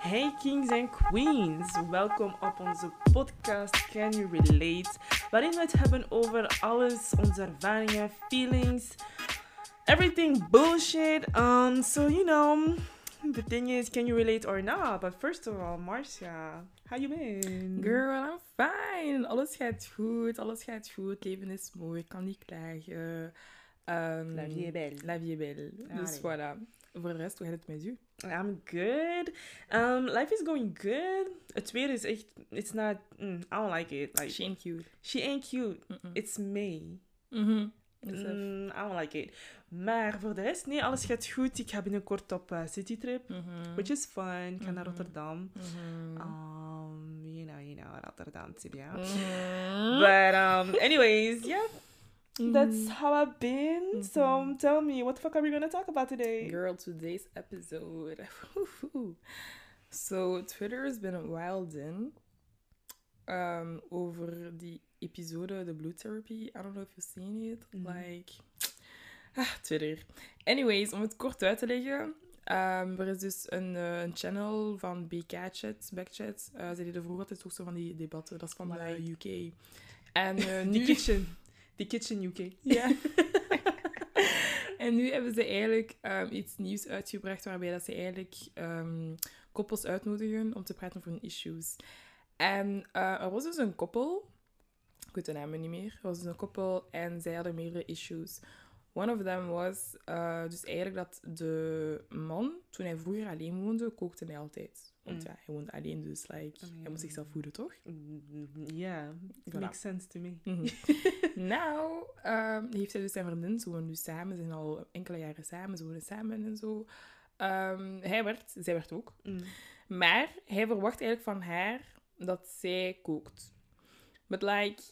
Hey kings en queens, welkom op onze podcast Can You Relate, waarin we het hebben over alles, onze ervaringen, feelings, everything bullshit. Um, so you know, the thing is, can you relate or not? But first of all, Marcia, how you been? Girl, I'm fine. Alles gaat goed, alles gaat goed. Het leven is mooi, ik kan niet klagen. Um, La vie est belle. La vie est belle. Dus Allee. voilà. Voor de rest, hoe gaat het met u? I'm good. Um, life is going good. Het weer is echt, it's not, mm, I don't like it. Like, She ain't cute. she ain't cute. It's May. Mhm. Dus, eh, Mm, I don't like it. Maar voor de rest, nee, alles gaat goed. Ik ga binnenkort op uh, citytrip, mhm. which is fun. Ik ga naar Mhm. Rotterdam. Mhm. Um, you know, you know, Rotterdam, bien. Mhm. But um, anyways, yeah, that's Mhm. how I've been. So Mhm. tell me, what the fuck are we gonna talk about today? Girl, today's episode. so, Twitter has been wild in um, over die episode, The Blue Therapy. I don't know if you've seen it. Mhm. Like, ah, Twitter. Anyways, om het kort uit te leggen. um, er is dus een, eh, een channel van BK-chat, Backchat. Uh, ze deden vroeger altijd ook zo van die debatten. Dat is van de Like- UK. En eh, nu... The kitchen. The kitchen UK. Ja. en nu hebben ze eigenlijk ehm, iets nieuws uitgebracht waarbij dat ze eigenlijk ehm, koppels uitnodigen om te praten over hun issues. En eh, er was dus een koppel, ik weet de naam niet meer, er was dus een koppel en zij hadden meerdere issues. One of them was eh, dus eigenlijk dat de man, toen hij vroeger alleen woonde, kookte hij altijd. Want Mm. ja, hij woonde alleen, dus like, hij moet zichzelf voeden, toch? Mm, Yeah, it Voilà. makes sense to me. Mhm. nou, ehm, heeft hij dus zijn vriendin, ze wonen nu samen, ze zijn al enkele jaren samen, ze wonen samen en zo. Ehm, hij werkt, zij werkt ook. Mm. Maar hij verwacht eigenlijk van haar dat zij kookt. Met like,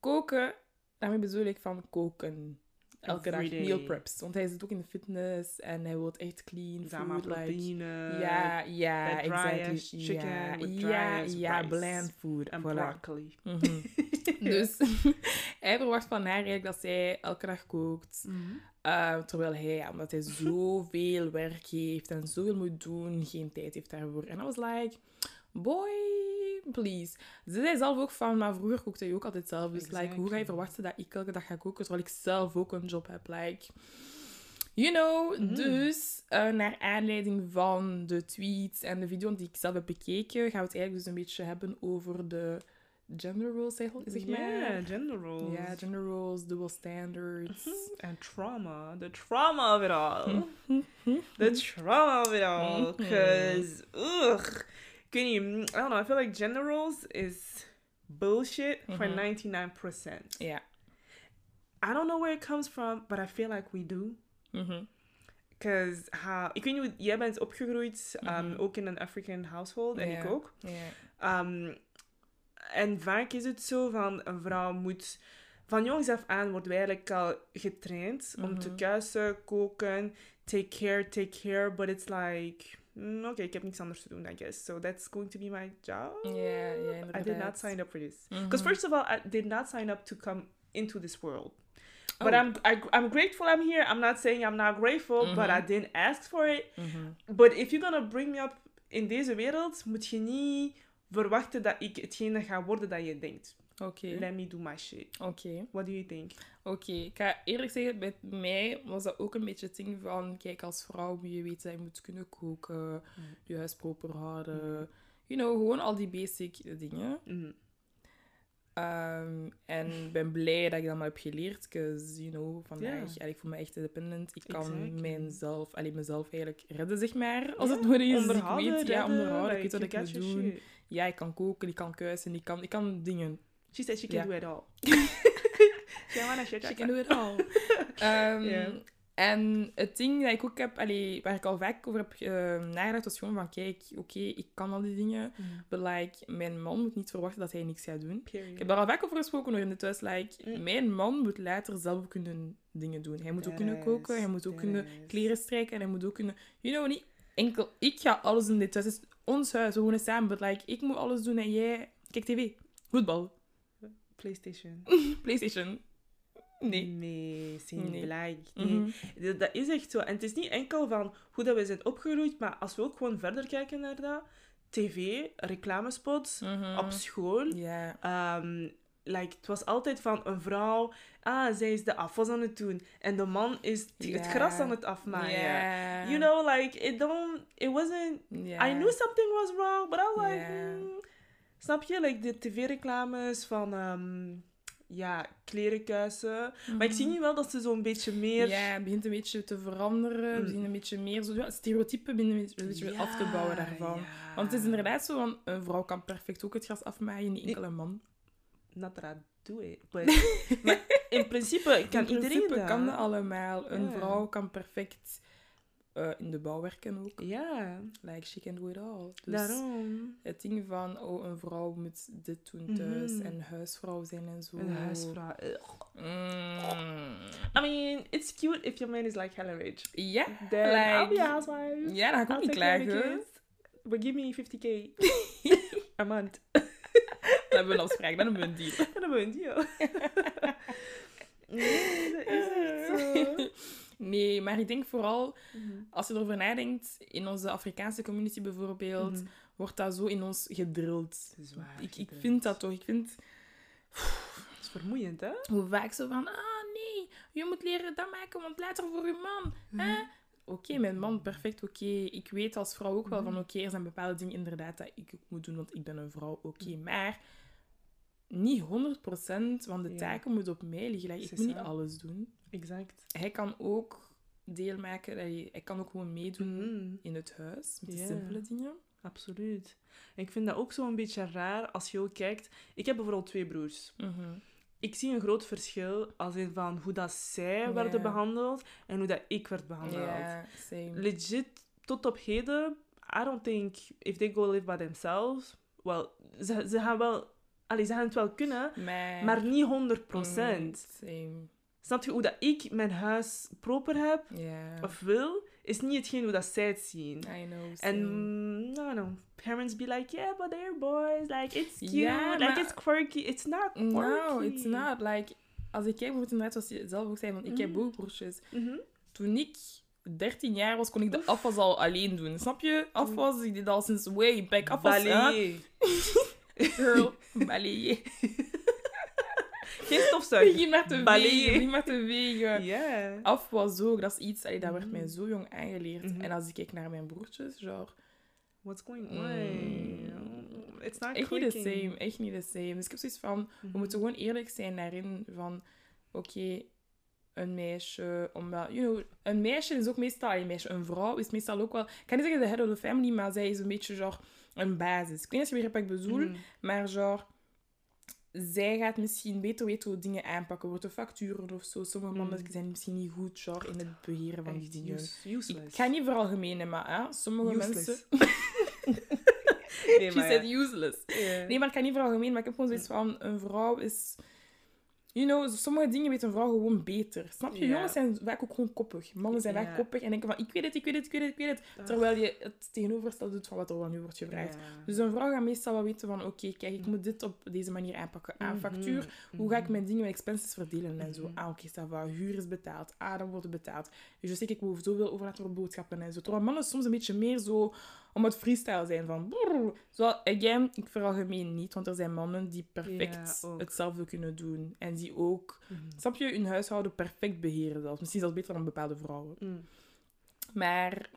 koken, daarmee bedoel ik van koken. Elke dag meal preps. Want hij zit ook in de fitness en hij wil echt clean Zama food. Like, ja, ja, exactly. chicken ja, with dry ja, bland food. En voilà. broccoli. Mhm. Dus hij verwacht van haar eigenlijk dat zij elke dag kookt. Mhm. Uh, terwijl hij, ja, omdat hij zoveel werk heeft en zoveel moet doen, geen tijd heeft daarvoor. En I was like, boy, please. Ze zei zelf ook van, maar vroeger kookte hij ook altijd zelf. Dus like, hoe ga je verwachten dat ik elke dag ga koken, terwijl ik zelf ook een job heb? Like, you know, Mhm. dus uh, naar aanleiding van de tweets en de video die ik zelf heb bekeken, gaan we het eigenlijk dus een beetje hebben over de gender roles, zeg, zeg maar. Yeah, gender roles. Ja, gender roles, double standards. And trauma. The trauma of it all. The trauma of it all. Because, ugh. Kun je, I don't know, I feel like gender roles is bullshit for Mhm. 99%. Ja. I don't know where it comes from, but I feel like we do. Mhm. Because how, ik weet niet hoe, jij bent opgegroeid, um, Mhm. ook in een African household, en ik ook. Ja. Um, en vaak is het zo van een vrouw moet. Van jongs af aan worden wij eigenlijk al getraind om te Mhm. kuisen, koken, take care, take care. But it's like, mm, oké, ik heb niks anders te doen, I guess. So that's going to be my job. Ja, ja, I did not sign up for this. Mhm. Because first of all, I did not sign up to come into this world. But Oh. I'm I, I'm grateful I'm here. I'm not saying I'm not grateful, but Mhm. I didn't ask for it. Mhm. But if you're gonna bring me up in deze wereld, moet je niet verwachten dat ik hetgene ga worden dat je denkt. Oké, Let me do my shit. oké, What do you think? oké. Ik ga eerlijk zeggen, bij mij was dat ook een beetje het ding van... Kijk, als vrouw moet je weten dat je moet kunnen koken, je huis proper houden. You know, gewoon al die basic dingen. Mhm. Ehm, en ik ben blij dat ik dat maar heb geleerd. Because, you know, vandaag, Ja. ja. ik voel me echt independent. Ik kan Exactly. mijzelf, alleen mezelf eigenlijk redden, zeg maar. Als Ja, het nodig is. Dus ik Onderhouden, weet, ja, redden, onderhouden. ik weet wat ik moet doen. shit. Ja, ik kan koken, ik kan kuisen, ik kan, ik kan dingen. She said she can do it all. She can do it all. Ehm, Ja. En het ding dat ik ook heb, allee, waar ik al vaak over heb eh, nagedacht, was gewoon van, kijk, oké, ik kan al die dingen. But like, mijn man moet niet verwachten dat hij niks gaat doen. Period. Ik heb daar al vaak over gesproken nog in het thuis. Like, Mm. Mijn man moet later zelf kunnen dingen doen. Hij moet ook kunnen koken, hij moet ook kunnen kleren strijken en hij moet ook kunnen... You know, niet enkel ik ga alles doen. Dit thuis is ons huis, we wonen samen. But like, ik moet alles doen en jij... Kijk tv, voetbal, PlayStation. Playstation. Nee. Nee, zijn Nee. Nee. Mhm. Dat- Dat is echt zo. En het is niet enkel van hoe dat we zijn opgegroeid, maar als we ook gewoon verder kijken naar dat. TV, reclamespots, Mhm. op school. Ja. Ehm, like, het was altijd van een vrouw, ah, zij is de afwas aan het doen. En de man is het gras aan het afmaaien. Ja. You know, like, it don't, it wasn't. I knew something was wrong, but I was like, mm. Snap je? Like, de tv-reclames van, ehm, ja, klerenkuisen. Maar ik zie nu wel dat ze zo'n beetje meer... Mhm. Ja, het begint een beetje te veranderen. We Mm. zien een beetje meer zo, ja, stereotypen beginnen een beetje, Ja, af te bouwen daarvan. ja. Want het is inderdaad zo van, een vrouw kan perfect ook het gras afmaaien, niet enkel een man. Not that I do it, but... maar in principe kan In iedereen principe dat. kan dat allemaal. Een vrouw kan perfect eh, in de bouw werken ook. Ja, Like, she can do it all. Dus daarom. het ding van, oh, een vrouw moet dit doen thuis Mhm. en huisvrouw zijn en zo. Een huisvrouw. Ugh. Mm. I mean, it's cute if your man is like hella rich. Ja, Then I'll be like- a housewife. ja, dan ga ik ook niet klagen. kids. But give me 50k a month. Dan hebben we een afspraak, dan hebben we een deal. Dan ben je deal. Nee, dat is. Nee, maar ik denk vooral, Mhm. als je erover nadenkt, in onze Afrikaanse community bijvoorbeeld, Mhm. wordt dat zo in ons gedrild. Zwaar Ik, ik vind dat toch. Ik vind Dat is vermoeiend, hè? hoe vaak zo van, ah nee, je moet leren dat maken, want later voor je man. hè? Oké, mijn man, perfect, oké. Ik weet als vrouw ook wel van, oké, er zijn bepaalde dingen inderdaad dat ik ook moet doen, want ik ben een vrouw, oké. Maar niet 100% van de Ja. taken moet op mij liggen. Like, ik moet niet alles doen. Exact. Hij kan ook deel maken, hij, hij kan ook gewoon meedoen Mhm. in het huis, met Ja. simpele dingen. Absoluut. En ik vind dat ook zo'n beetje raar als je ook kijkt. Ik heb bijvoorbeeld twee broers. Mhm. Ik zie een groot verschil als in van hoe dat zij werden behandeld en hoe dat ik werd behandeld. Same. Legit, tot op heden, I don't think if they go live by themselves, well, ze, ze gaan wel, allee, ze gaan het wel kunnen, Maar, maar niet 100%. Mm, same. Snap je hoe dat ik mijn huis proper heb of wil, is niet hetgeen hoe dat zij het zien. I know. En, mm, no, no. Parents be like, yeah, but they're boys. Like, it's cute. Like, maar- it's quirky. It's not quirky. No, it's not. Like, als ik kijk bijvoorbeeld inderdaad, zoals je zelf ook zei, van ik heb Mhm. ook broertjes. Mhm. Toen ik 13 jaar was, kon ik de afwas al alleen doen. Snap je? Afwas, ik deed al sinds way back. Afwas, hè? Ballet. Geen stofzuiger. Begin te Balayer. wegen, begin maar te wegen. Afwas ook, dat is iets, allee, dat werd mij zo jong aangeleerd. Mhm. En als ik kijk naar mijn broertjes, genre, What's going Mm. on? It's not echt niet the same, echt niet the same. Dus ik heb zoiets van, we Mhm. moeten gewoon eerlijk zijn daarin van, oké, een meisje, omdat, you know, een meisje is ook meestal, een meisje, een vrouw is meestal ook wel, ik kan niet zeggen de head of the family, maar zij is een beetje genre een basis. Ik weet niet of je begrijpt wat ik bedoel, maar genre, zij gaat misschien beter weten hoe dingen aanpakken, wordt de facturen of zo. Sommige mannen Mhm. zijn misschien niet goed genre, in het beheren van die dingen. use- useless. Ik ga niet veralgemenen, maar hè, sommige Useless. mensen... Nee, She maar said useless. Nee, maar ik kan niet veralgemenen, maar ik heb gewoon zoiets van, een vrouw is... You know, sommige dingen weet een vrouw gewoon beter. Snap je? Jongens zijn vaak ook gewoon koppig. Mannen zijn vaak koppig en denken van, ik weet het, ik weet het, ik weet het, ik weet het. Terwijl je het tegenovergestelde doet van wat er van u wordt gevraagd. Dus een vrouw gaat meestal wel weten van, oké, kijk, ik moet dit op deze manier aanpakken. Aan Mhm. factuur, hoe ga ik Mhm. mijn dingen, mijn expenses verdelen en zo. Mhm. Ah, oké, va. Huur is betaald. Ah, dan wordt het betaald. Dus je zegt, ik moet zoveel overlaten voor boodschappen en zo. Terwijl mannen soms een beetje meer zo om het freestyle zijn van... brrr. Zo, again, ik veralgemeen niet, want er zijn mannen die perfect Ja, hetzelfde kunnen doen. En die ook, Mhm. snap je, hun huishouden perfect beheren zelfs. Misschien zelfs beter dan bepaalde vrouwen. Mm. Maar,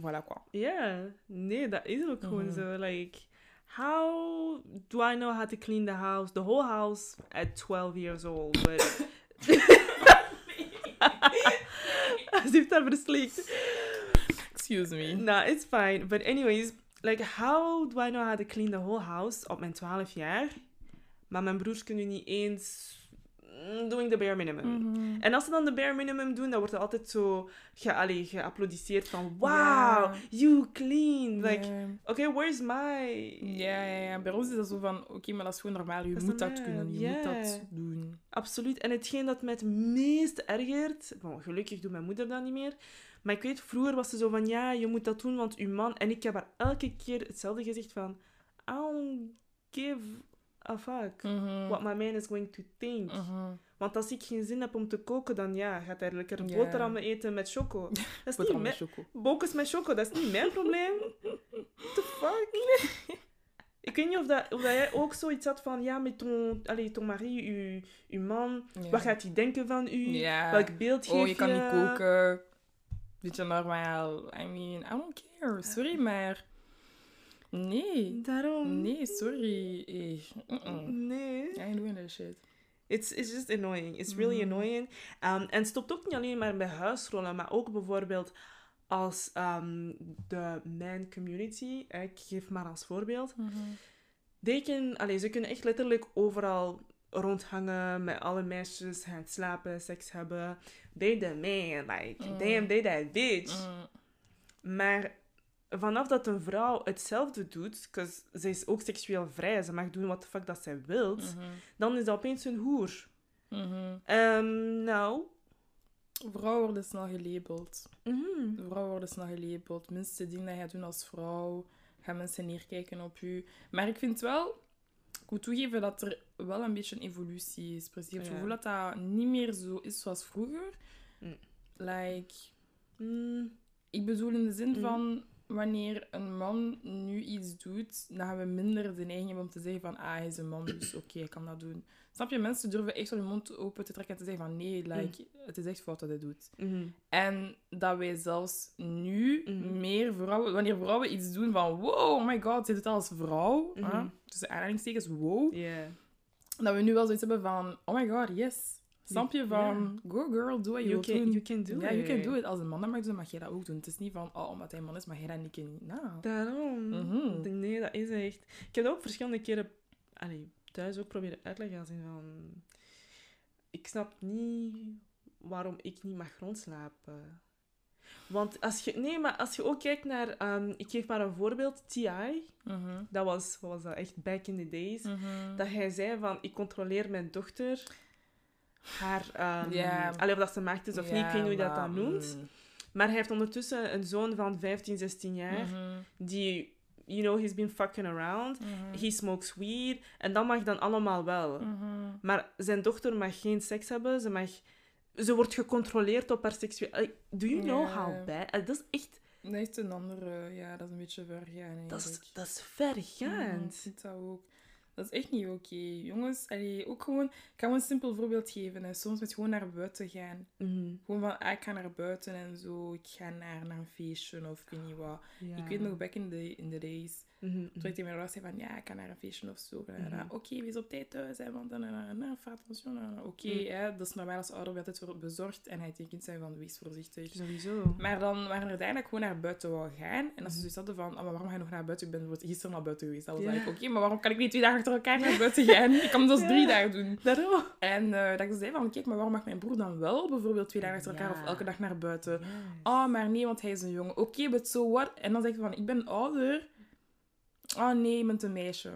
voilà quoi. Ja, nee, dat is ook gewoon Mhm. zo. Like, how do I know how to clean the house, the whole house, at 12 years old? But... Ze heeft haar verslikt. Excuse me. Nah, it's fine. But anyways, like, how do I know how to clean the whole house op mijn 12 jaar? Maar mijn broers kunnen niet eens mm, doing the bare minimum. Mhm. En als ze dan de bare minimum doen, dan wordt er altijd zo ge allee, van wow, you clean. Like, okay, where's my... Ja, ja, ja. Bij ons is dat zo van, oké, maar dat is gewoon normaal. Je Dat moet dat kunnen. Je moet dat doen. Absoluut. En hetgeen dat mij het meest ergert... Bon, gelukkig doet mijn moeder dat niet meer. Maar ik weet, vroeger was ze zo van... Ja, je moet dat doen, want uw man... En ik heb haar elke keer hetzelfde gezegd van... I don't give a fuck Mhm. what my man is going to think. Mhm. Want als ik geen zin heb om te koken, dan ja, gaat hij lekker Ja. boterhammen eten met choco. Dat is niet met choco. Met choco, dat is niet mijn probleem. What the fuck? Ik weet niet of, dat, of dat jij ook zoiets had van, ja, met ton, allez, ton mari, uw, uw man, wat gaat hij denken van u? Welk beeld geef Oh, je kan niet koken. Beetje normaal. I mean, I don't care. Sorry, maar... Nee. Daarom. Nee, sorry. Eh. Nee. I ain't doing that shit. It's, it's just annoying. It's really Mhm. annoying. Um, en het stopt ook niet alleen maar bij huisrollen, maar ook bijvoorbeeld als um, de mijn community, ik geef maar als voorbeeld, they can, allee, ze kunnen echt letterlijk overal rondhangen met alle meisjes, gaan slapen, seks hebben. They the man, like, Mm. damn, they that bitch. Mm. Maar vanaf dat een vrouw hetzelfde doet, 'cause ze is ook seksueel vrij, ze mag doen wat de fuck dat zij wilt, Mhm. dan is dat opeens een hoer. Mhm. Ehm, nou. Vrouwen worden snel gelabeld. mhm. Vrouwen worden snel gelabeld. Minste dingen dat jij doet als vrouw, gaan mensen neerkijken op u. Maar ik vind wel, ik moet toegeven dat er wel een beetje een evolutie is. Precies. Ik heb het Ja. gevoel dat dat niet meer zo is zoals vroeger. Mm. Like, Mm, ik bedoel in de zin Mm. van, wanneer een man nu iets doet, dan gaan we minder de neiging hebben om te zeggen van, ah, hij is een man, dus oké, ik kan dat doen. Snap je? Mensen durven echt hun mond open te trekken en te zeggen van, nee, like, het is echt fout wat hij doet. mhm. En dat wij zelfs nu Mhm. meer vrouwen, wanneer vrouwen iets doen van wow, oh my god, ze doet het als vrouw, Mhm. hè, tussen aanhalingstekens, wow, dat we nu wel zoiets hebben van oh my god, yes. Snap je? Van go girl, doe wat je You can, doen. you can do ja, it. you can do it. Als een man dat mag doen, mag jij dat ook doen. Het is niet van, oh, omdat hij een man is, mag jij dat niet kunnen. Nou. Daarom. Mhm. Nee, dat is echt... Ik heb dat ook verschillende keren allee, thuis ook proberen uitleggen. Als in van... Ik snap niet waarom ik niet mag rondslapen. Want als je... Nee, maar als je ook kijkt naar... ehm, ik geef maar een voorbeeld. T.I. Mhm. Dat was, wat was dat echt back in the days. Mhm. Dat hij zei van... Ik controleer mijn dochter. Haar... allee, of dat ze maagd is of niet. Ik weet niet hoe je dat dan noemt. mm, Maar hij heeft ondertussen een zoon van 15, 16 jaar. mhm, Die, you know, he's been fucking around. mhm, He smokes weed. En dat mag dan allemaal wel. mhm. Maar zijn dochter mag geen seks hebben. Ze mag... Ze wordt gecontroleerd op haar seksueel... Do you know how bad... Dat is echt... Dat is een andere, ja, dat is een beetje vergaan Dat is, dat is Mhm, ik vergaand. vind dat ook. Dat is echt niet oké. Jongens, allee, ook gewoon... Ik gewoon een simpel voorbeeld geven. Hè. Soms met gewoon naar buiten gaan. Mhm. Gewoon van, ah, ik ga naar buiten en zo. Ik ga naar, naar een feestje of ik weet niet wat. Ja. Ik weet nog, back in the, in the days... Mhm, Toen mhm. ik tegen mijn ouders zei van, ja, ik ga naar een feestje of zo. Dan, Mhm. Oké, wees op tijd thuis, hè, want dan... Nou, fais attention. Oké, Mhm. dat is normaal als ouder altijd voor bezorgd. En hij kind zei van, wees voorzichtig. Sowieso. Maar dan waren er uiteindelijk gewoon naar buiten wou gaan. En als ze zoiets hadden van, oh, maar waarom ga je nog naar buiten? Ik ben gisteren naar buiten geweest. Dat was Ja. eigenlijk, oké, maar waarom kan ik niet twee dagen achter elkaar naar buiten gaan? Ik kan dat dus Ja. drie dagen doen. Daarom. En eh, dat ik zei van, kijk, maar waarom mag mijn broer dan wel bijvoorbeeld twee dagen achter elkaar of elke dag naar buiten? Yes. Oh, maar nee, want hij is een jongen. Oké, but so what? En dan zeg je van, ik ben ouder. Oh nee, je bent een meisje.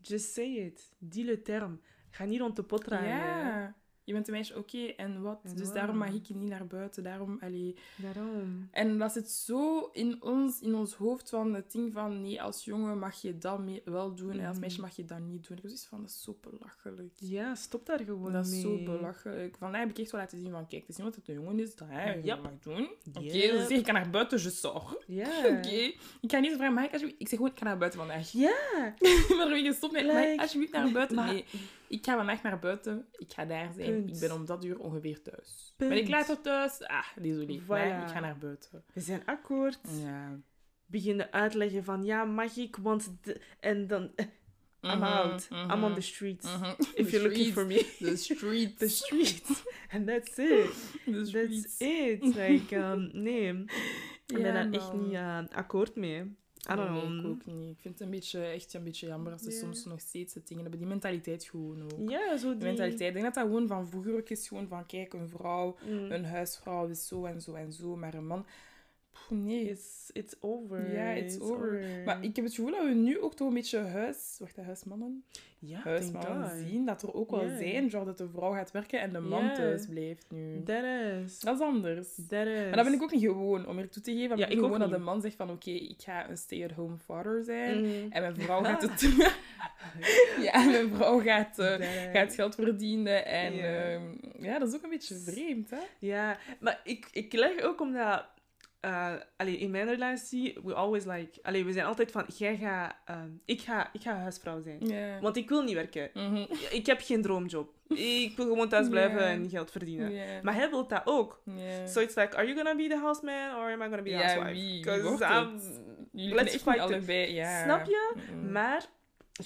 Just say it. Die le term. Ga niet rond de pot draaien. Ja. Je bent een meisje, oké, en wat? En dus daarom mag ik niet naar buiten. Daarom, allee... Daarom. En dat zit zo in ons, in ons hoofd van het ding van nee, als jongen mag je dat wel doen en als Mhm. meisje mag je dat niet doen. Ik was zoiets van, dat is zo belachelijk. Ja, stop daar gewoon dat is mee. zo belachelijk. Vandaag heb ik echt wel laten zien van, kijk, het is niet wat het een jongen is, dat hij Yep. mag doen. Oké, Yep. dus ik ga naar buiten, je sort. Ja. Oké. Ik ga niet vragen, mag ik alsjeblieft... Ik zeg gewoon, ik ga naar buiten vandaag. Ja. maar je gestopt met, Like, alsjeblieft naar buiten? maar- Nee, ik ga vandaag naar buiten. Ik ga daar zijn. Punt. Ik ben om dat uur ongeveer thuis. Punt. Ben ik later thuis? Ah, désolé. Maar Voilà. ik ga naar buiten. We zijn akkoord. Ja. Beginnen uitleggen van ja, mag ik, want... de- En dan... eh, I'm Mhm, out. mhm, I'm on the streets. mhm. If The you're looking for me. The streets. The streets. And that's it. The That's it. Like, um, nee. Ik ben Ja, daar echt niet uh, akkoord mee. I don't Nee, know. ik ook niet. Ik vind het een beetje, echt een beetje jammer als ze soms nog steeds het dingen hebben. Die mentaliteit gewoon ook. Ja, zo Die die... mentaliteit. Ik denk dat dat gewoon van vroeger ook is. Gewoon van, kijk, een vrouw, Mm. een huisvrouw is zo en zo en zo. Maar een man... Nee. It's, it's over. Ja, it's over. Maar ik heb het gevoel dat we nu ook toch een beetje huis... Wacht, huismannen? ja, Huismannen zien. Dat er ook wel zijn, genre dat de vrouw gaat werken en de man thuis blijft nu. That is. Dat is anders. That is. Maar dat ben ik ook niet gewoon, om er toe te geven. Ja, ik gewoon dat de man zegt van, oké, ik ga een stay-at-home father zijn. Mhm. En mijn vrouw gaat het... ja, en mijn vrouw gaat, eh, gaat geld verdienen. En Ja. ja. ja, dat is ook een beetje vreemd, hè? Ja, maar ik, ik leg ook omdat... eh allee, in mijn relatie, we always like... Allee, we zijn altijd van, jij gaat... ehm, ik, ga, ik ga huisvrouw zijn. Want ik wil niet werken. Mhm. Ik heb geen droomjob. Ik wil gewoon thuis blijven en geld verdienen. Maar hij wil dat ook. So it's like, are you gonna be the houseman or am I gonna be the housewife? wie- wie 'Cause wordt I'm- let's fight allebei, ja. Snap je? Maar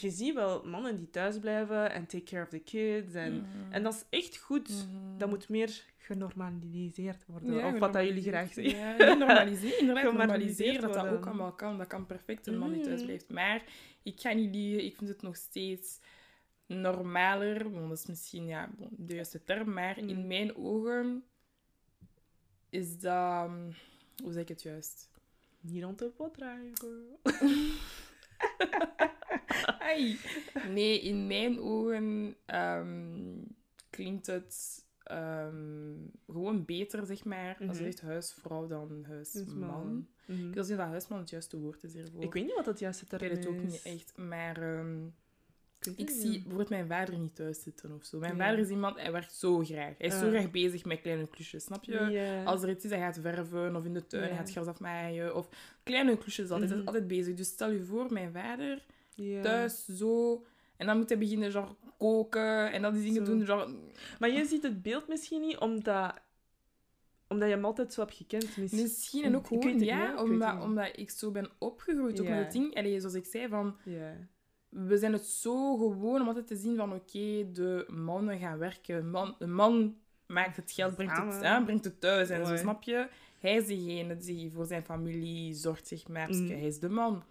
je ziet wel mannen die thuis blijven en take care of the kids. En, Mhm. en dat is echt goed. Mhm. Dat moet meer genormaliseerd worden. Ja, of wat dat jullie graag zeggen. Ja. Inderdaad, dat dat ook allemaal kan. Dat kan perfect een man die thuis Mm. blijft. Maar ik ga niet liegen, ik vind het nog steeds normaler. Want dat is misschien ja, bon, de juiste term. Maar Mm. in mijn ogen is dat... um, Hoe zeg ik het juist? Niet rond de pot draaien. Ai. Nee, in mijn ogen ehm, klinkt het ehm, gewoon beter, zeg maar, als Mhm. je zegt huisvrouw dan huisman. Mhm. Ik wil zien dat huisman het juiste woord is hiervoor. Ik weet niet wat dat juiste Ik term weet is. het ook niet echt, maar ehm, ik zie bijvoorbeeld mijn vader niet thuis zitten of zo. Mijn Ja. vader is iemand, hij werkt zo graag. Hij is zo Ah. graag bezig met kleine klusjes, snap je? Als er iets is, hij gaat verven of in de tuin, hij gaat gras afmaaien of kleine klusjes altijd. Hij is Mhm. altijd bezig. Dus stel je voor, mijn vader thuis zo. En dan moet hij beginnen genre, koken en dat die dingen Zo. doen. Genre, Maar je ziet het beeld misschien niet, omdat, omdat je hem altijd zo hebt gekend. Misschien. misschien en ook gewoon, ja, omdat, omdat ik zo ben opgegroeid. Ook Ja. met het ding, allee, zoals ik zei, van Ja. We zijn het zo gewoon om altijd te zien van oké, de mannen gaan werken. Man, de man maakt het geld, brengt het, hè, brengt het thuis en zo, snap je? Hij is degene die voor zijn familie zorgt, zeg maar. Mm. hij is de man.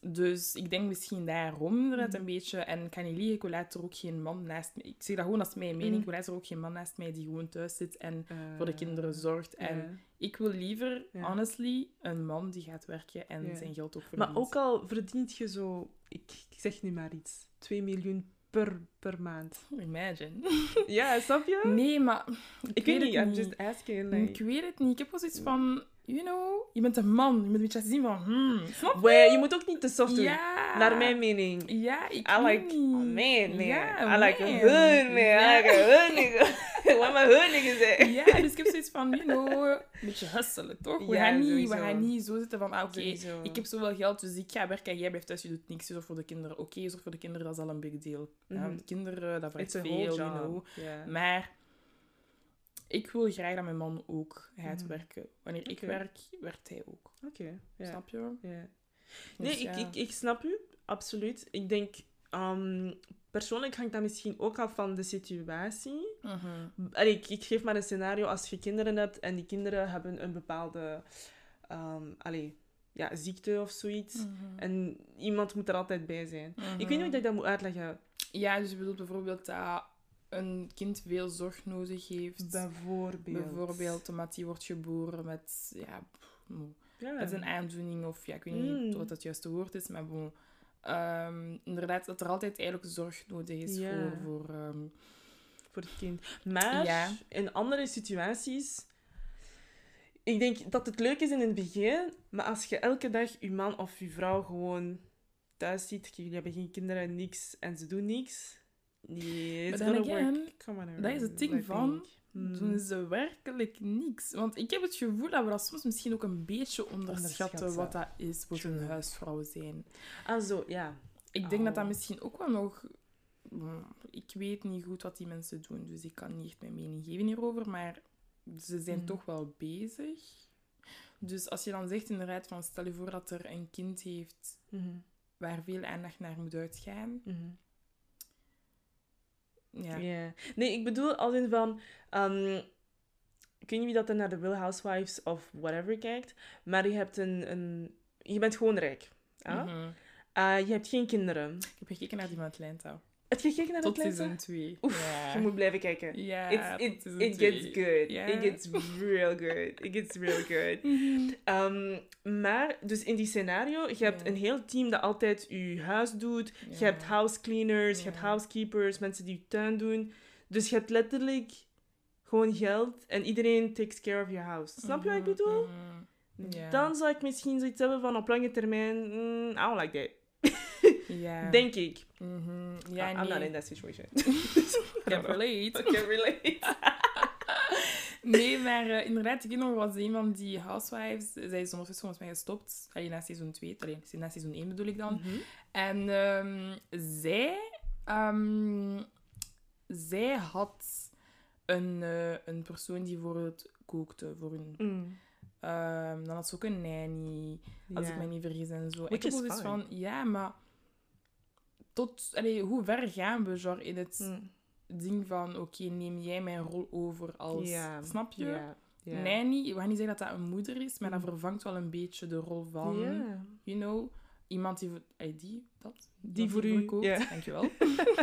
Dus ik denk misschien daarom inderdaad Mm. een beetje. En kan niet liegen, ik wil later ook geen man naast me. Ik zeg dat gewoon als mijn mening. Mm. Ik wil later ook geen man naast mij die gewoon thuis zit en Eh, voor de kinderen zorgt. En ik wil liever, honestly, een man die gaat werken en zijn geld ook verdient. Maar ook al verdient je zo, ik, ik zeg nu maar iets, 2 miljoen per, per maand. Imagine. Ja, snap je? Nee, maar... Ik weet weet niet, I'm niet. just asking. Ik weet het niet. Ik heb wel zoiets van... You know, je bent een man. Je moet een beetje zien van... Hmm, snap je? Je moet ook niet te soft doen. Ja. Naar mijn mening. Ja, ik I like niet. a man, man. Ja, I like a man. hood, man. Ja. I like a hood Wat mijn hood nigga zeggen. Ja, dus ik heb zoiets van, you know, een beetje hustelen, toch? We, Ja, gaan, niet, we sowieso. gaan niet zo zitten van, ah, oké, ik heb zoveel geld, dus ik ga werken en jij blijft thuis, je doet niks, je zorgt voor de kinderen. Oké, je zorgt voor de kinderen, dat is al een big deal. Ja, Mhm. de kinderen, dat vraagt veel, you know. Maar ik wil graag dat mijn man ook gaat Mhm. werken. Wanneer ik werk, werkt hij ook. Oké. Snap je? ja. Dus Nee, ik, ik, ik snap u, absoluut. Ik denk, ehm, persoonlijk hangt dat misschien ook af van de situatie. Mhm. Allee, ik, ik geef maar een scenario als je kinderen hebt en die kinderen hebben een bepaalde allee, ja, ziekte of zoiets. Mhm. En iemand moet er altijd bij zijn. Ik weet niet Mhm. hoe ik dat moet uitleggen. Ja, dus je bedoelt bijvoorbeeld dat een kind veel zorg nodig heeft. Bijvoorbeeld. Bijvoorbeeld omdat hij wordt geboren met, ja, pff, mo- Ja. met een aandoening of ja, ik weet niet wat het juiste woord is, maar bon. Ehm, inderdaad, dat er altijd eigenlijk zorg nodig is Ja. voor... voor ehm, voor het kind. Maar Ja. in andere situaties... Ik denk dat het leuk is in het begin, maar als je elke dag je man of je vrouw gewoon thuis ziet, jullie hebben geen kinderen, niks, en ze doen niks, nee, it's Maar then gonna again, work. Come on, dat is het ding van, Hmm. doen ze werkelijk niks. Want ik heb het gevoel dat we dat soms misschien ook een beetje onderschatten, wat dat is voor een huisvrouw zijn. Ah, zo, ja. Ik denk dat dat Oh. misschien ook wel nog... mm, Ik weet niet goed wat die mensen doen, dus ik kan niet echt mijn mening geven hierover, maar ze zijn Mhm. toch wel bezig. Dus als je dan zegt inderdaad van stel je voor dat er een kind heeft Mhm, waar veel aandacht naar moet uitgaan. mhm. Ja. Ja. Nee, ik bedoel als in van... ehm, ik weet niet wie dat er naar de Real Housewives of whatever kijkt, maar je hebt een... een je bent gewoon rijk. Mhm. Eh, je hebt geen kinderen. Ik heb gekeken naar die van Atlanta. Heb je gekeken naar Tot Atlanta? seizoen 2. Oef, Ja. Je moet blijven kijken. Ja, tot it, it gets good. It gets real good. It gets real good. Mhm. Ehm, maar, dus in die scenario, je hebt een heel team dat altijd je huis doet. Je hebt house cleaners, je hebt housekeepers, mensen die je tuin doen. Dus je hebt letterlijk gewoon geld en iedereen takes care of your house. Snap je wat ik Mhm, bedoel? mhm. Dan zou ik misschien zoiets hebben van op lange termijn, mm, I don't like that. Denk ik. Mhm. Ja, I'm nee. not in that situation. Can relate. I can relate. Nee, maar eh, inderdaad, ik weet nog was een van die housewives. Zij is ondertussen volgens mij gestopt. Alleen na seizoen 2. Alleen na seizoen 1 bedoel ik dan. Mhm. En ehm, zij... ehm, zij had een, eh, een persoon die voor het kookte. Voor hun. Mm. Ehm, dan had ze ook een nanny. Als ik me niet vergis en zo. Which ik iets fine. van... Ja, maar... Tot... Allee, hoe ver gaan we genre, in het Mm. ding van... Oké, neem jij mijn rol over als... Snap je? Ja. Nanny, ik ga niet zeggen dat dat een moeder is, maar dat Mm. vervangt wel een beetje de rol van, you know, iemand die voor... die, dat? Die voor u, kookt, dankjewel.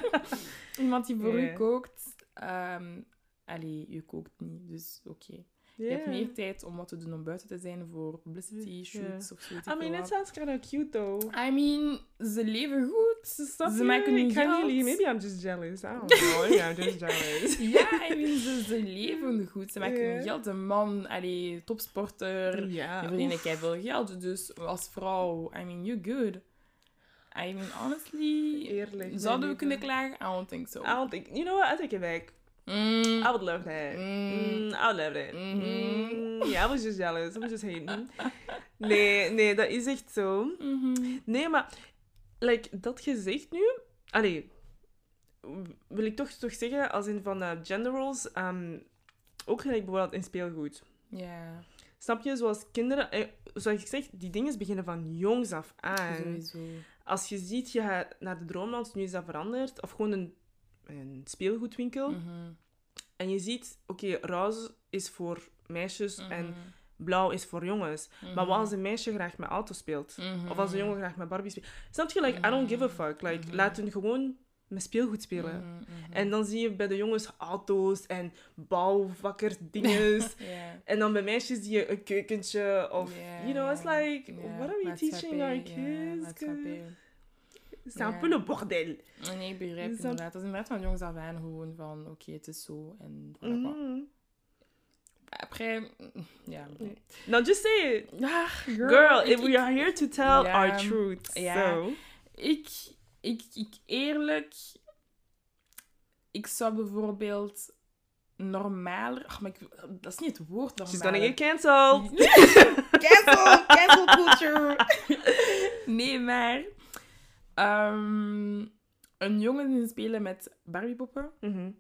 iemand die voor u kookt. ehm allee, je kookt niet, dus oké. Je hebt meer tijd om wat te doen om buiten te zijn voor publicity, shoots of zo. I mean, it sounds kind of cute though. I mean, ze leven goed. Ze maken niet Maybe I'm just jealous. I don't know. I'm just jealous. Ja, I mean, ze, ze leven goed. Ze maken geld. Een man, allee, topsporter. Ja. Je verdient veel geld, dus als vrouw, I mean, you're good. I mean, honestly, Eerlijk. zouden we kunnen klagen? I don't think so. I don't think... You know what? I take it back. Mm. I would love that. Mm. Mm, I would love that. Mhm. Mm, yeah, I was just jealous. I was just hating. Nee, nee, dat is echt zo. Mhm. Nee, maar... Like, dat gezegd nu... Allee... Wil ik toch, toch zeggen, als in van uh, gender roles... ehm, ook gelijk bijvoorbeeld in speelgoed. Ja, Snap je? Zoals kinderen... Eh, zoals ik zeg, die dingen beginnen van jongs af aan. sowieso. Als je ziet, je gaat naar de Droomland, nu is dat veranderd. Of gewoon een, een speelgoedwinkel. Mhm. En je ziet, oké, roze is voor meisjes en Mhm. Blauw is voor jongens. Maar wat Mhm. als een meisje graag met auto speelt? Mhm. Of als een jongen graag met Barbie speelt? Snap je? Like, I don't give a fuck. Like, Mhm. laat hun gewoon met speelgoed spelen. Mhm, mhm. En dan zie je bij de jongens auto's en bouwvakkerdinges. Ja. en dan bij meisjes zie je een keukentje. Of, you know, it's like, what are we teaching our kids? C'est un Ja. peu le bordel. Nee, ik begrijp Dus dat- inderdaad. Dat is inderdaad van jongens af aan gewoon van, oké, het is zo. En voilà. Après, ja. Nee. Now just say it. Ah, Girl, ik- if we are here to tell our truth. Ja. So. Ik, ik, ik eerlijk, ik zou bijvoorbeeld normaler, ach, maar ik, dat is niet het woord normaler. She's gonna get cancelled. cancel, cancel culture. nee, maar ehm, een jongen die spelen met Barbiepoppen Mhm.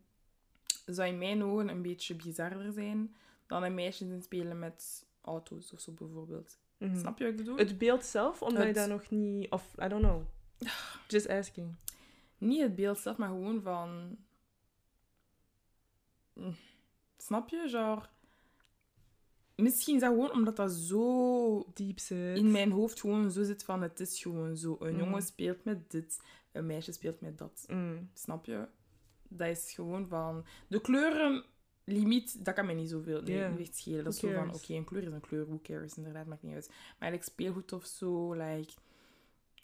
zou in mijn ogen een beetje bizarder zijn dan een meisje die spelen met auto's of zo bijvoorbeeld. Mhm. Snap je wat ik bedoel? Het beeld zelf, omdat je Het- dat nog niet... Of, I don't know. Just asking. Niet het beeld zelf, maar gewoon van. Mm, Snap je? Genre. Misschien is dat gewoon omdat dat zo Deep zit. in mijn hoofd gewoon zo zit van het is gewoon zo. Een Mm. jongen speelt met dit, een meisje speelt met dat. Mm. Snap je? Dat is gewoon van... De kleuren... Limiet, dat kan mij niet zoveel nee, echt schelen. Dat is zo van, oké, een kleur is een kleur, who cares, inderdaad, maakt niet uit. Maar like, speelgoed of zo, like...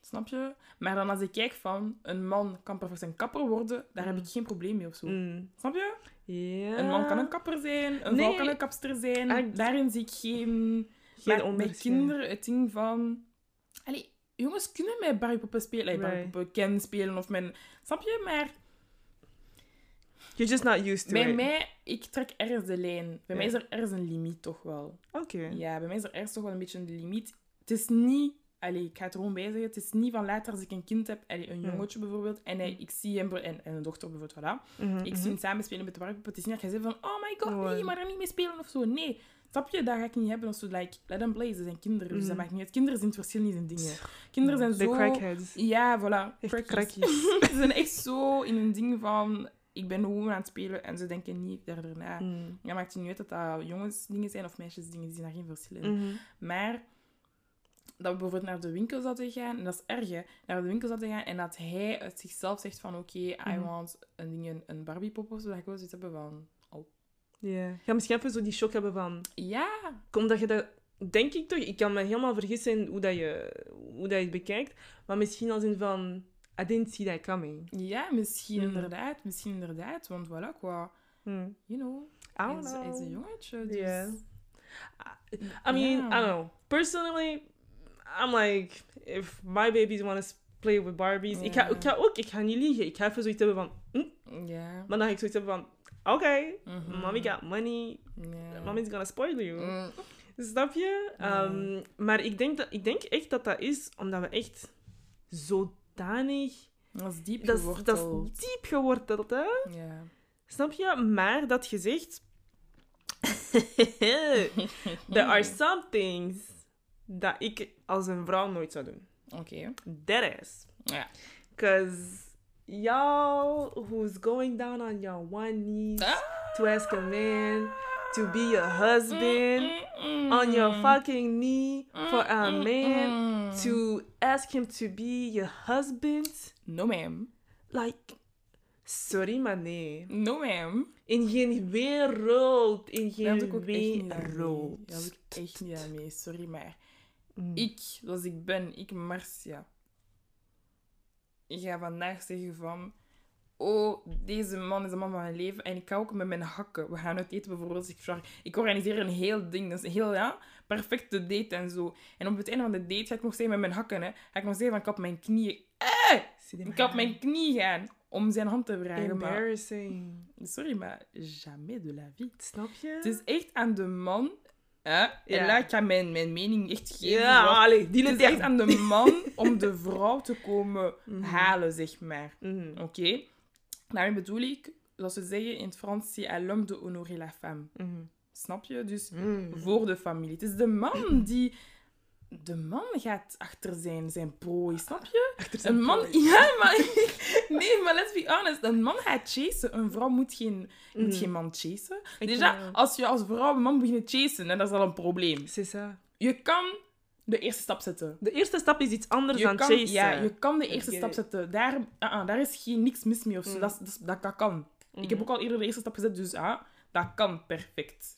Snap je? Maar dan als ik kijk van, een man kan perfect een kapper worden, daar heb Mm. ik geen probleem mee of zo. Mm. Snap je? Een man kan een kapper zijn, een Nee. vrouw kan een kapster zijn. Daarin zie ik geen... Geen maar bij kinderen het ding van... Allee, jongens kunnen met Barbiepoppen spelen. Like, Right. Barbiepoppen Ken spelen of men... Snap je? Maar You're just not used to bij it. mij, ik trek ergens de lijn. Bij mij is er ergens een limiet toch wel. Oké. Ja, bij mij is er ergens toch wel een beetje een limiet. Het is niet... Allee, ik ga het er gewoon bij zeggen. Het is niet van later als ik een kind heb, allee, een jongetje bijvoorbeeld, en hij, ik zie hem... En, en een dochter bijvoorbeeld, voilà. Mhm, Ik mhm. zie hem samen spelen met de Barbiepoppen. Het is niet dat je zegt van, oh my god, Oh, nee, maar er niet mee spelen of zo. Nee. Snap je? Dat ga ik niet hebben. Of zo, like, let them play. Ze zijn kinderen, dus dat Mhm. maakt niet uit. Kinderen zien het verschil niet in dingen. Kinderen zijn De zo... crackheads. Ja, voilà. Echt crackjes. ze zijn echt zo in hun ding van... Ik ben gewoon aan het spelen en ze denken niet verder na. Mm. Ja, maakt het niet uit dat dat jongensdingen zijn of meisjesdingen. Die zien daar geen verschil in. Mhm. Maar dat we bijvoorbeeld naar de winkel zouden gaan, en dat is erg, hè, naar de winkel zouden gaan, en dat hij uit zichzelf zegt van, oké, I Mhm. want een, ding, een Barbie-pop of zo, dat ik wel zoiets hebben van... Ja. Ga misschien even zo die shock hebben van... Ja, Omdat je dat... Denk ik toch, ik kan me helemaal vergissen hoe, dat je, hoe dat je het bekijkt, maar misschien als in van... I didn't see that coming. ja, misschien Mhm. inderdaad, misschien inderdaad, want voilà, qua, Hmm. you know, I don't hij know. is een jongetje, dus... Yeah. I mean, Ja. I don't know. Personally, I'm like, if my babies want to play with Barbies, ik, ga, Ja. ik ga ook, ik ga niet liegen. Ik ga even zoiets hebben van, hm? Ja. maar dan ga ik zoiets hebben van, oké, Mhm. mommy got money, mommy's gonna spoil you. Mm. Snap je? Ehm, maar ik denk, dat, ik denk echt dat dat is omdat we echt zodanig... Dat is diep Dat is, geworteld. dat is diep geworteld, hè? Ja. Snap je? Maar dat gezegd... There are some things dat ik als een vrouw nooit zou doen. Oké. That is. Ja. Because y'all who's going down on your one knee Ah. to ask a man to be your husband, on your fucking knee for a man to ask him to be your husband. No, ma'am. Like, sorry, maar nee. No, ma'am. In geen wereld. In geen wereld. Daar heb ik echt niet aan mee. Sorry, maar... Mm. Ik, zoals ik ben, ik Marcia. Ik ga vandaag zeggen van... Oh, deze man is de man van mijn leven. En ik ga ook met mijn hakken. We gaan uit eten bijvoorbeeld. Ik, vraag, ik organiseer een heel ding. Dat is een heel, ja, perfecte date en zo. En op het einde van de date ga ik nog zeggen met mijn hakken, hè. Ga ik nog zeggen van, ik heb mijn knieën... Eh! Ik heb mijn knie gaan om zijn hand te vragen. Maar, Embarrassing. sorry, maar jamais de la vie. Snap je? Het is echt aan de man... Hè? En laat ik ga mijn, mijn mening echt geven. ja, allee, die het is echt aan de man om de vrouw te komen Mhm. halen, zeg maar. Mhm. Oké? Daarmee bedoel ik, zoals ze zeggen in het Frans, c'est à l'homme de honorer la femme. Mhm. Snap je? Dus Mhm. voor de familie. Het is de man die... De man gaat achter zijn, zijn prooi, snap je? Achter zijn Een man... prooi. Ja, maar... Nee, maar let's be honest. Een man gaat chasen. Een vrouw moet geen, moet Mhm. geen man chasen. Ik ja, als je als vrouw een man begint te chasen, hè, dat is al een probleem. C'est ça. Je kan de eerste stap zetten. De eerste stap is iets anders Je dan kan, chasen. ja, je kan de eerste stap zetten. Daar, ah, daar is geen, niks mis mee of zo. Mm. Dat, dat, is- dat, dat kan. Ik heb ook al eerder de eerste stap gezet, dus ah, dat kan perfect.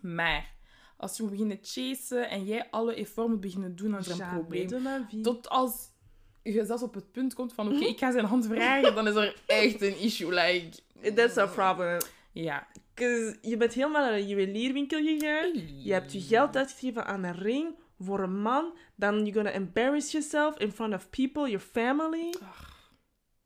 Maar als je moet beginnen chasen en jij alle effort moet beginnen doen, dan is er een probleem. Tot als je zelfs op het punt komt van, oké, ik ga zijn hand vragen, dan is er echt een issue. Like, That's a problem. Ja. je bent helemaal naar een juwelierwinkel gegaan. Je hebt je geld uitgegeven aan een ring voor een man. Dan you're gonna embarrass yourself in front of people, your family.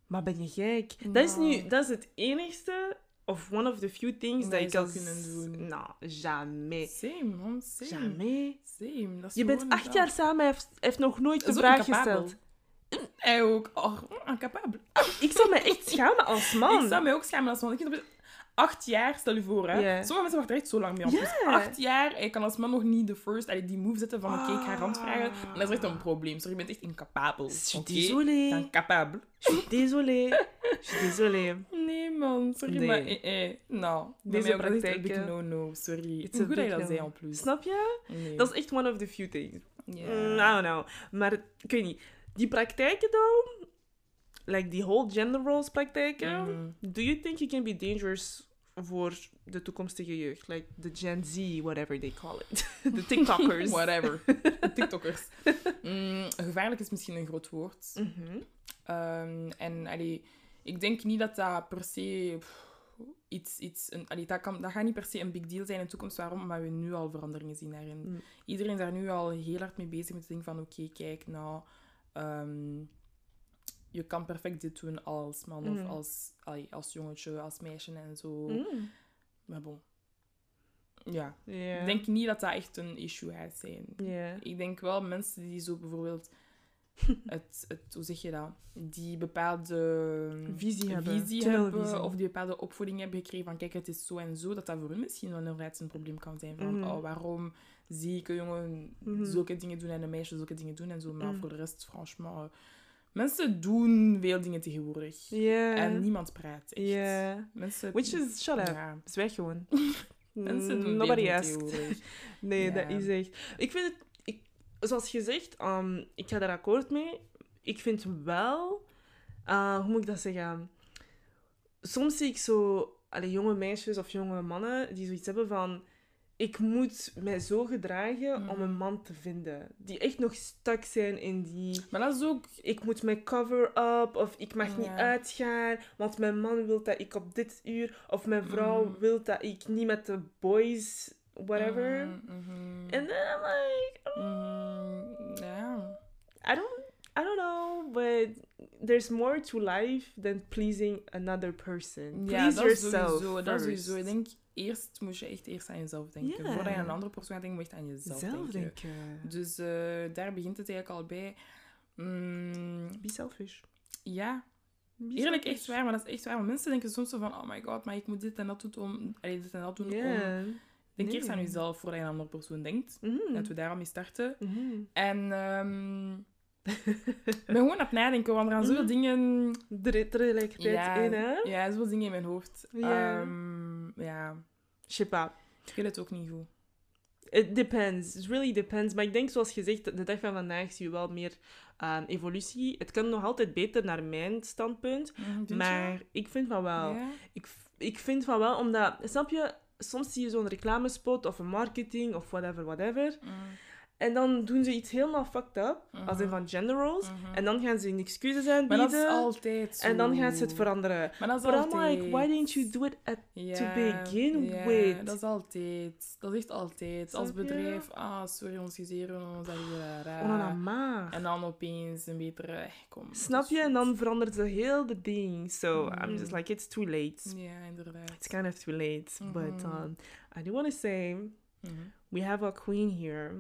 Maar ben je gek? Dat is nu, Nou. dat is het enigste, of one of the few things Dat ik als... kunnen doen. Nou, jamais. Same, man. Same. Jamais. Same. Dat is Je bent acht jaar samen, hij heeft, heeft nog nooit de vraag gesteld. Hij ook. Oh, incapabel. Ik zou me echt schamen als man. Ik zou mij ook schamen als man. Ik acht jaar, stel je voor, hè. Sommige mensen wachten er echt zo lang mee op. Dus acht jaar, je kan als man nog niet de first, allee, die move zetten van, oké, ik ga hand vragen. Ah. En dat is echt een probleem. Sorry, je bent echt incapabel. Je suis désolée. Je suis désolée. Nee, man. Sorry, Nee. maar eh, eh. Nou, Deze big no-no. Sorry. It's Hoe a goed dat je dat zei, en plus. Snap je? Nee. Dat is echt one of the few things. Ja. Mm, I don't know. Maar ik weet niet. Die praktijken dan, like die whole gender roles praktijken, Mhm. do you think it can be dangerous voor de toekomstige jeugd? Like the Gen Z, whatever they call it. De TikTokers. Whatever. De TikTokkers. Mm, gevaarlijk is misschien een groot woord. Mhm. Ehm, en allee, ik denk niet dat dat per se pff, iets... iets een, allee, dat, kan, dat gaat niet per se een big deal zijn in de toekomst. Waarom? Omdat we nu al veranderingen zien daarin. Mm. Iedereen is daar nu al heel hard mee bezig met het ding van... Oké, kijk, nou... ehm, je kan perfect dit doen als man Mm. of als, allee, als jongetje, als meisje en zo. Mm. Maar bon. Ja. Ik denk niet dat dat echt een issue gaat zijn. Ja. Ik denk wel mensen die zo bijvoorbeeld... Het, het, hoe zeg je dat? Die bepaalde Visie hebben. visie hebben of die bepaalde opvoeding hebben gekregen van kijk, het is zo en zo, dat dat voor hun misschien wel inderdaad een probleem kan zijn. Van, Mhm. oh, waarom zie ik een jongen Mhm. zulke dingen doen en een meisje zulke dingen doen en zo. Maar voor de rest, franchement... eh, mensen doen veel dingen tegenwoordig. En niemand praat, echt. Ja. Mensen... Which is, shut up. Ja. Zwijg gewoon. Mensen doen Nobody asked. tegenwoordig. Nee, Ja. dat is echt... Ik vind het... Ik, zoals gezegd, um, ik ga daar akkoord mee. Ik vind wel, uh, hoe moet ik dat zeggen? Soms zie ik zo allee, jonge meisjes of jonge mannen die zoiets hebben van ik moet mij zo gedragen om een man te vinden. Die echt nog stuck zijn in die... Maar dat is ook... Ik moet mijn cover-up, of ik mag niet Ja. uitgaan, want mijn man wil dat ik op dit uur, of mijn vrouw Mm. wil dat ik niet met de boys, whatever. Mhm, mhm. And then I'm like, oh, Mm, ja. I don't, I don't know, but there's more to life than pleasing another person. Ja, Please dat is yourself sowieso. Dat is sowieso. Ik denk, eerst moet je echt eerst aan jezelf denken. Ja. Voordat je aan een andere persoon gaat denken, moet je echt aan jezelf Zelf denken. denken. Dus eh, daar begint het eigenlijk al bij. Mm, Be selfish. ja, Be eerlijk selfish. echt waar, maar dat is echt waar. Want mensen denken soms zo van, oh my god, maar ik moet dit en dat doen om... Allee, dit en dat doen om... Ja. Denk Nee. eerst aan jezelf voordat je aan een andere persoon denkt. Mhm. Laten we daarom mee starten. Mhm. En ehm ik ben gewoon aan het nadenken, want er gaan zoveel Mhm. dingen... Er tegelijkertijd Ja, in, hè? ja, zoveel dingen in mijn hoofd. Ehm, ja, Je sais pas. ik weet het ook niet goed. It depends. It really depends. Maar ik denk, zoals gezegd, de dag van vandaag zie je wel meer ehm, evolutie. Het kan nog altijd beter naar mijn standpunt. Mhm, vind je? maar ik vind van wel. Ik, ik vind van wel, omdat... Snap je? Soms zie je zo'n reclamespot of een marketing of whatever, whatever. Mm, En dan doen ze iets helemaal fucked up. Als in Mhm. van gender roles. mhm. En dan gaan ze hun excuses Maar aanbieden. dat is altijd zo. En dan gaan ze het veranderen. Maar dat is But I'm altijd... like, why didn't you do it at to begin ja, with? dat is altijd. Dat is echt altijd. Als je? bedrijf, ah, sorry, ons ons dat Oh, nou, maar. En dan opeens een betere... eh, Kom. Snap dat je? En dan verandert ze heel de ding. So I'm Mhm. just like, it's too late. Ja, inderdaad. It's kind of too late. But um, I do want to say, we have a queen here.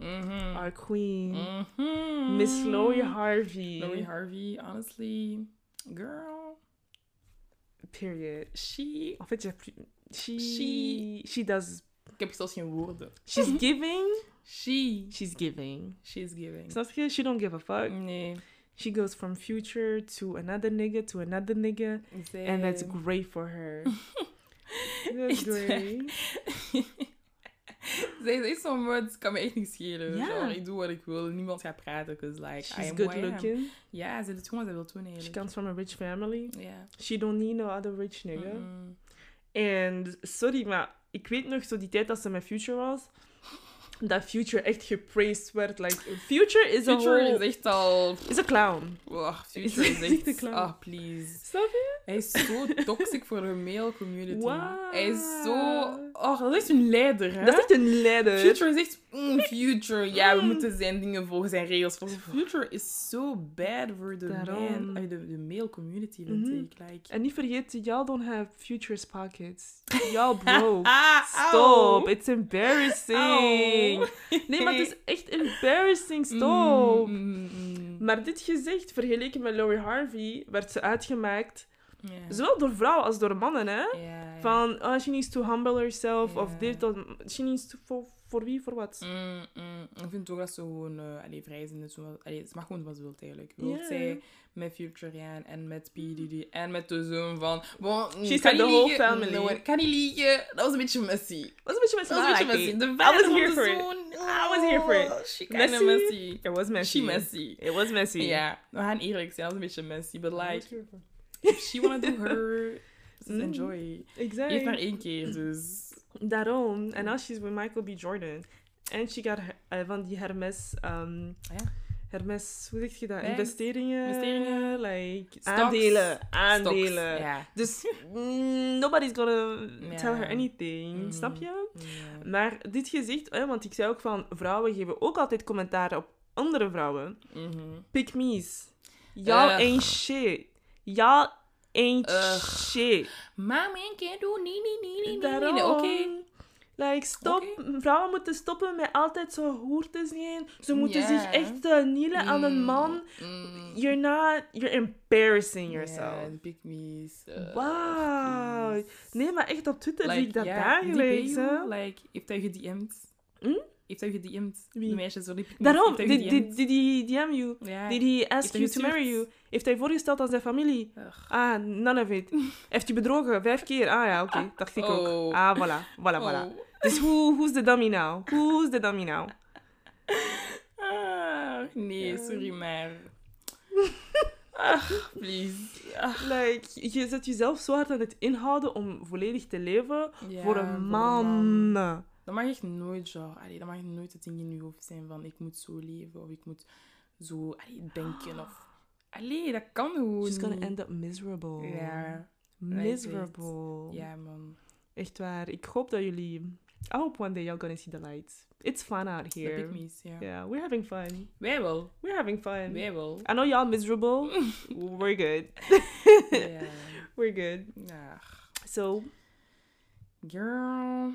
Mhm. Our queen, Mhm. Miss Chloe Harvey. Chloe Harvey, honestly, girl. Period. She... En fait, j'ai plus... She, She- she does... Ik heb zelfs geen woorden. She's giving. She. She's giving. She's giving. Snap je? She don't give a fuck. Nee. She goes from future to another nigga to another nigga. And that's great for her. That's great. Zij is echt zo'n het kan me echt niet schelen. Ja. Genre, ik doe wat ik wil, niemand gaat praten, because like, I She's am good I am. looking. Ja, ze doet gewoon wat ze wil doen She eigenlijk. comes from a rich family. Ja. She don't need no other rich nigga. Mm. En sorry, maar ik weet nog zo die tijd dat ze met Future was. Dat Future echt gepraised werd. Like, Future is a Future whole... is echt al... Is a clown. Is Future is echt een clown. Ah, please. Snap je? Hij is zo toxic voor de male community. Wow. Hij is zo... Oh, dat is echt een leider, hè? Dat is echt een leider. Future is echt... mm, future. Ja, we Mm. moeten zijn dingen volgen, zijn regels volgen. Future is so bad voor de man... eh, De, de male community, vind Mhm. ik. Like... En niet vergeten, y'all don't have Future's pockets. Y'all broke. Stop. It's embarrassing. Nee, maar het is echt embarrassing. Stop. Mm, mm, mm. Maar dit gezegd, vergeleken met Lori Harvey, werd ze uitgemaakt, zowel door vrouwen als door mannen, hè? Van, oh, she needs to humble herself, of dit, of... She needs to... Voor, wie, voor wat? Mm, mm. Ik vind toch dat ze gewoon uh, allee, vrij zijn. Dus zo, allee, ze mag gewoon wat ze wil eigenlijk. Wil Ja. zij met Future en met P. Diddy en met de zoon van... Bon, mm, She said the whole family. No, kan niet liegen. Dat was een beetje messy. was een beetje met Dat was een beetje messy. De I was here for it. I was here for it. oh, She Messy? messy. It was messy. She messy. It was messy. Ja, we gaan eerlijk zijn. Dat was een beetje messy. But like, if she wanna do her... Just Mm. enjoy. Exactly. Heeft maar één keer, dus... Daarom. En now she's with Michael B. Jordan. En she got eh, van die Hermes... Um, Ja. Hermes, hoe zeg je dat? Investeringen. investeringen, Like, stocks, aandelen. Aandelen. Dus mm, nobody's gonna Ja. tell her anything. Mhm. Snap je? Maar dit gezegd, hè, want ik zei ook van... Vrouwen geven ook altijd commentaar op andere vrouwen. Mhm. Pick me's. Y'all ain't shit. Y'all ain't Ugh. shit. Mama, ik doen. Nee, nee, nee, nee, nee. Oké. Like, stop. Vrouwen moeten stoppen met altijd zo hoer te zijn. Ze moeten zich echt uh, nielen aan een Mm, man. mm. You're not... You're embarrassing yourself. Ja, pick me's. uh, please. Nee, maar echt op Twitter zie ik dat die dagelijks. Like, heeft hij gedM'd? Hm? Heeft hij gedM'd? Wie? De meisjes zo die pick me's, Daarom, did, did, gedM'd? did he DM you? Ja. Did he ask you to marry you? Heeft hij voorgesteld aan zijn familie? Ugh. Ah, none of it. Heeft hij bedrogen? Vijf keer? Ah ja, oké. Dacht ik ook. Oh. Ah, voilà. Voilà, voilà. Oh. Dus who, who's the dummy now? Who's the dummy now? Ah, nee, sorry maar. Ach, please. Ach, Like, je zet jezelf zo hard aan het inhouden om volledig te leven ja, voor een man. Dat mag echt nooit zo. Allee, dat mag nooit het ding in je hoofd zijn van ik moet zo leven of ik moet zo allee, denken of. Allee, dat kan gewoon. She's gonna end up miserable. Ja, Miserable. ja, man. Echt waar. Ik hoop dat jullie... I hope one day you're gonna see the light. It's fun out here. pygmies, ja. Yeah, we're having fun. Wij wel. We're having fun. Wij wel. I know y'all miserable. we're good. ja. We're good. ja. So Girl.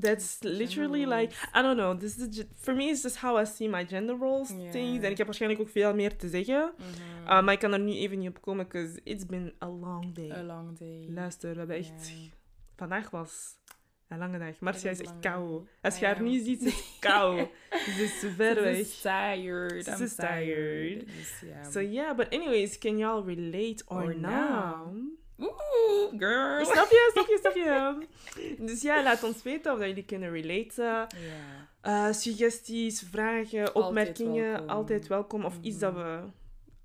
That's literally like I don't know. This is for me. It's just how I see my gender roles things. En ik heb waarschijnlijk ook veel meer te zeggen. Uh, maar ik kan er nu even niet op komen, because it's been a long day. A long day. Luister, we hebben echt... Vandaag was een lange dag. Marcia Het is echt kou. Als je haar nu ziet, ze is kou. Ze is ver Ze weg. is tired. Ze is tired. Dus. So yeah, but anyways, can y'all relate or, Or now? now. Oeh, girl. Snap je? Snap je? Snap je? Dus ja, laat ons weten of dat jullie kunnen relaten. Uh, suggesties, vragen, opmerkingen, welkom. altijd welkom. Of iets dat Mhm. we...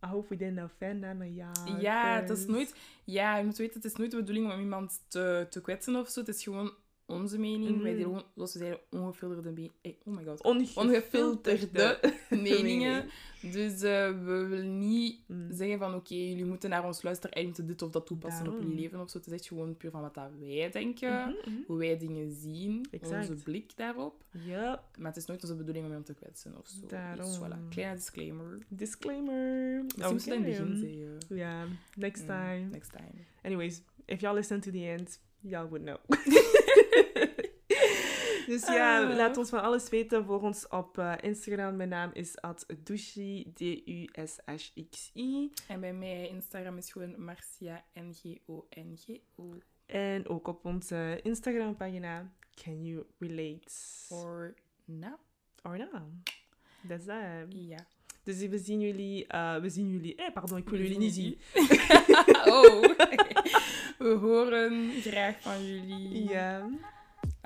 I hope we didn't offend them. Ja, Ja, het is nooit... Ja, je moet weten, het is nooit de bedoeling om iemand te, te kwetsen of zo. Het is gewoon onze mening. Wij delen gewoon, zoals we zeiden, ongefilterde me- eh, Oh my god. Ongefilterde Ongefilterde meningen. Dus eh, we willen niet Mm. zeggen van oké, jullie moeten naar ons luisteren en moeten dit of dat toepassen op jullie leven of zo. Het is echt gewoon puur van wat dat wij denken, Mhm, mhm. hoe wij dingen zien, Exact. onze blik daarop. Maar het is nooit onze bedoeling om iemand te kwetsen of zo. Daarom. Dus voilà, kleine disclaimer. Disclaimer. Je dat in het begin zeggen. Yeah, next Mm, time. Next time. Anyways, if y'all listen to the end, y'all would know. dus ja, Ah. laat ons van alles weten. Volg ons op eh, Instagram. Mijn naam is @dushi, D-U-S-H-X-I. En bij mij Instagram is gewoon Marcia N-G-O-N-G-O. En ook op onze Instagram-pagina, Can You Relate? Or now. Or not. That's that. Ja. Dus we zien jullie... eh, we zien jullie... Eh, pardon, ik wil jullie niet zien. oh. We horen graag van jullie. Ja.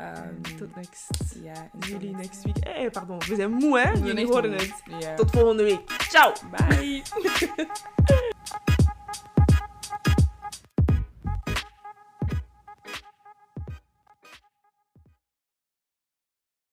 Ehm, Tot next. ja, jullie next week. Eh, pardon. We zijn moe, hè? Jullie horen het. Ja. Tot volgende week. Ciao! Bye.